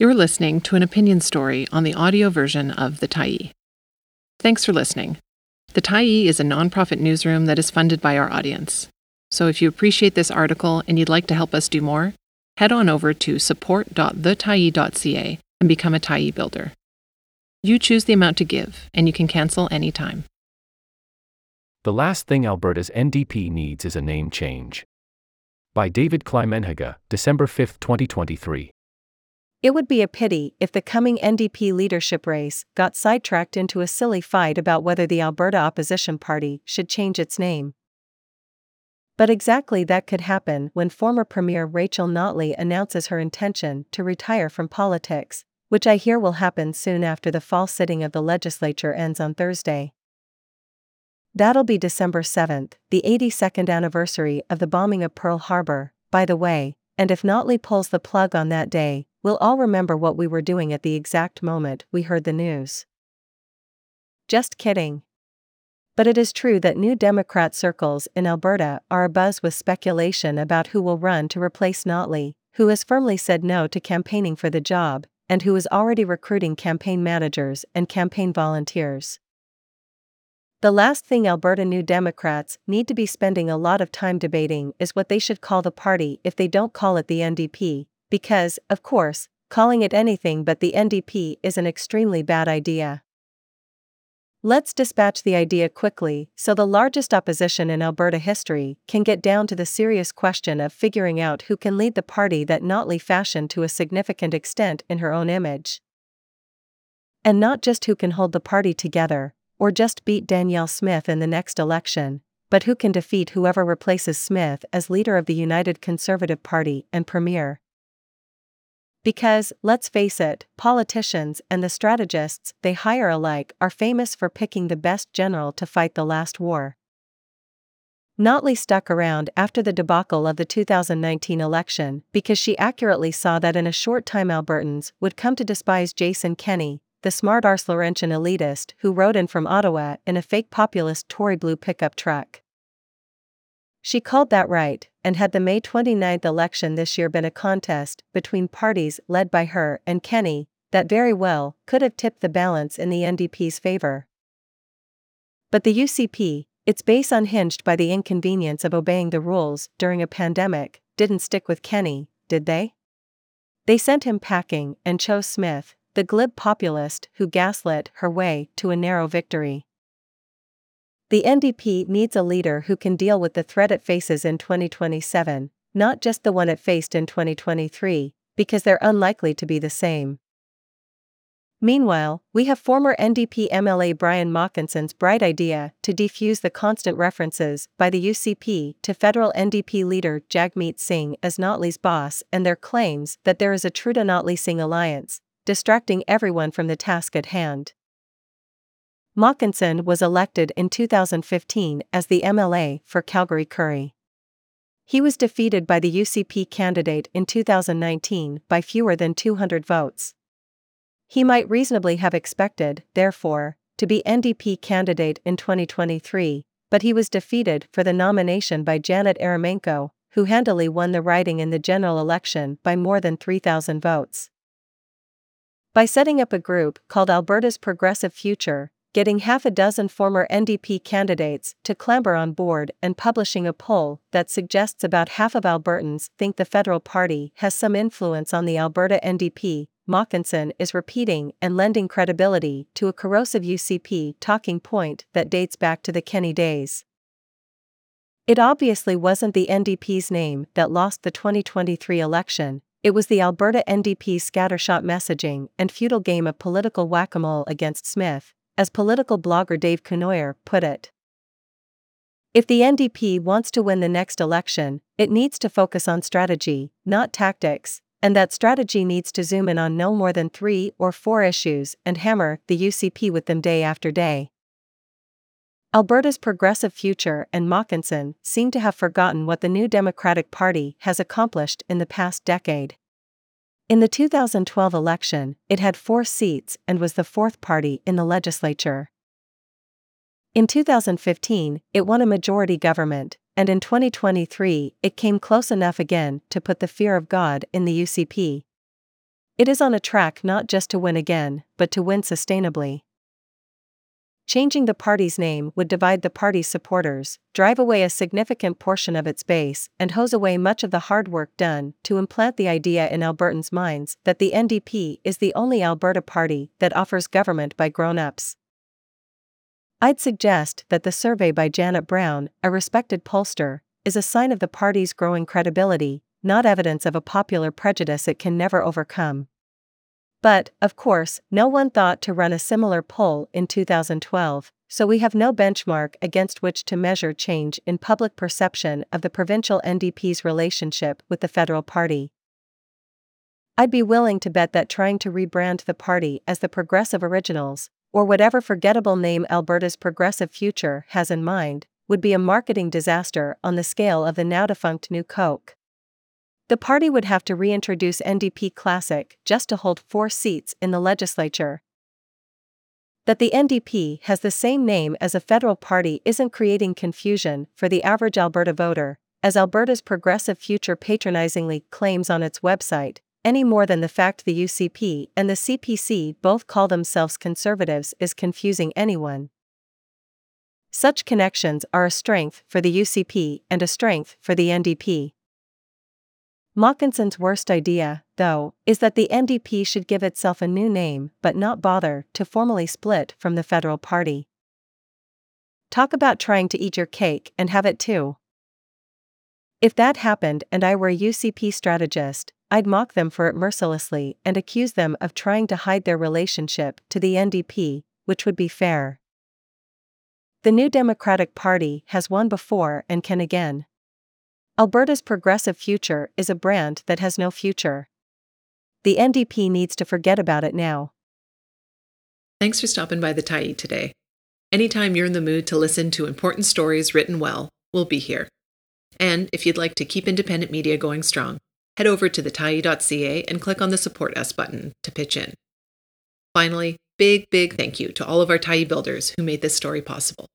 You're listening to an opinion story on the audio version of The Tyee. Thanks for listening. The Tyee is a nonprofit newsroom that is funded by our audience. So if you appreciate this article and you'd like to help us do more, head on over to support.thetyee.ca and become a Tyee builder. You choose the amount to give, and you can cancel anytime. The last thing Alberta's NDP needs is a name change. By David Climenhaga, December 5, 2023. It would be a pity if the coming NDP leadership race got sidetracked into a silly fight about whether the Alberta Opposition Party should change its name. But exactly that could happen when former Premier Rachel Notley announces her intention to retire from politics, which I hear will happen soon after the fall sitting of the legislature ends on Thursday. That'll be December 7th, the 82nd anniversary of the bombing of Pearl Harbor, by the way, and if Notley pulls the plug on that day, we'll all remember what we were doing at the exact moment we heard the news. Just kidding. But it is true that new Democrat circles in Alberta are abuzz with speculation about who will run to replace Notley, who has firmly said no to campaigning for the job, and who is already recruiting campaign managers and campaign volunteers. The last thing Alberta New Democrats need to be spending a lot of time debating is what they should call the party if they don't call it the NDP, because, of course, calling it anything but the NDP is an extremely bad idea. Let's dispatch the idea quickly so the largest opposition in Alberta history can get down to the serious question of figuring out who can lead the party that Notley fashioned to a significant extent in her own image. And not just who can hold the party together, or just beat Danielle Smith in the next election, but who can defeat whoever replaces Smith as leader of the United Conservative Party and Premier. Because, let's face it, politicians and the strategists they hire alike are famous for picking the best general to fight the last war. Notley stuck around after the debacle of the 2019 election because she accurately saw that in a short time Albertans would come to despise Jason Kenney, the smart arse Laurentian elitist who rode in from Ottawa in a fake populist Tory blue pickup truck. She called that right, and had the May 29 election this year been a contest between parties led by her and Kenney, that very well could have tipped the balance in the NDP's favor. But the UCP, its base unhinged by the inconvenience of obeying the rules during a pandemic, didn't stick with Kenney, did they? They sent him packing and chose Smith, the glib populist who gaslit her way to a narrow victory. The NDP needs a leader who can deal with the threat it faces in 2027, not just the one it faced in 2023, because they're unlikely to be the same. Meanwhile, we have former NDP MLA Brian Malkinson's bright idea to defuse the constant references by the UCP to federal NDP leader Jagmeet Singh as Notley's boss and their claims that there is a Trudeau Notley Singh alliance, distracting everyone from the task at hand. Malkinson was elected in 2015 as the MLA for Calgary Currie. He was defeated by the UCP candidate in 2019 by fewer than 200 votes. He might reasonably have expected, therefore, to be NDP candidate in 2023, but he was defeated for the nomination by Janet Eremenko, who handily won the riding in the general election by more than 3,000 votes. By setting up a group called Alberta's Progressive Future, getting half a dozen former NDP candidates to clamber on board and publishing a poll that suggests about half of Albertans think the federal party has some influence on the Alberta NDP, Malkinson is repeating and lending credibility to a corrosive UCP talking point that dates back to the Kenney days. It obviously wasn't the NDP's name that lost the 2023 election, it was the Alberta NDP's scattershot messaging and futile game of political whack a mole against Smith, as political blogger Dave Cournoyer put it. If the NDP wants to win the next election, it needs to focus on strategy, not tactics, and that strategy needs to zoom in on no more than three or four issues and hammer the UCP with them day after day. Alberta's progressive future and Malkinson seem to have forgotten what the new Democratic Party has accomplished in the past decade. In the 2012 election, it had four seats and was the fourth party in the legislature. In 2015, it won a majority government, and in 2023, it came close enough again to put the fear of God in the UCP. It is on a track not just to win again, but to win sustainably. Changing the party's name would divide the party's supporters, drive away a significant portion of its base, and hose away much of the hard work done to implant the idea in Albertans' minds that the NDP is the only Alberta party that offers government by grown ups. I'd suggest that the survey by Janet Brown, a respected pollster, is a sign of the party's growing credibility, not evidence of a popular prejudice it can never overcome. But, of course, no one thought to run a similar poll in 2012, so we have no benchmark against which to measure change in public perception of the provincial NDP's relationship with the federal party. I'd be willing to bet that trying to rebrand the party as the Progressive Originals, or whatever forgettable name Alberta's progressive future has in mind, would be a marketing disaster on the scale of the now defunct New Coke. The party would have to reintroduce NDP Classic just to hold four seats in the legislature. That the NDP has the same name as a federal party isn't creating confusion for the average Alberta voter, as Alberta's Progressive Future patronizingly claims on its website, any more than the fact the UCP and the CPC both call themselves conservatives is confusing anyone. Such connections are a strength for the UCP and a strength for the NDP. Malkinson's worst idea, though, is that the NDP should give itself a new name but not bother to formally split from the federal party. Talk about trying to eat your cake and have it too. If that happened and I were a UCP strategist, I'd mock them for it mercilessly and accuse them of trying to hide their relationship to the NDP, which would be fair. The New Democratic Party has won before and can again. Alberta's progressive future is a brand that has no future. The NDP needs to forget about it now. Thanks for stopping by the Tyee today. Anytime you're in the mood to listen to important stories written well, we'll be here. And if you'd like to keep independent media going strong, head over to thetyee.ca and click on the Support Us button to pitch in. Finally, big, big thank you to all of our Tyee builders who made this story possible.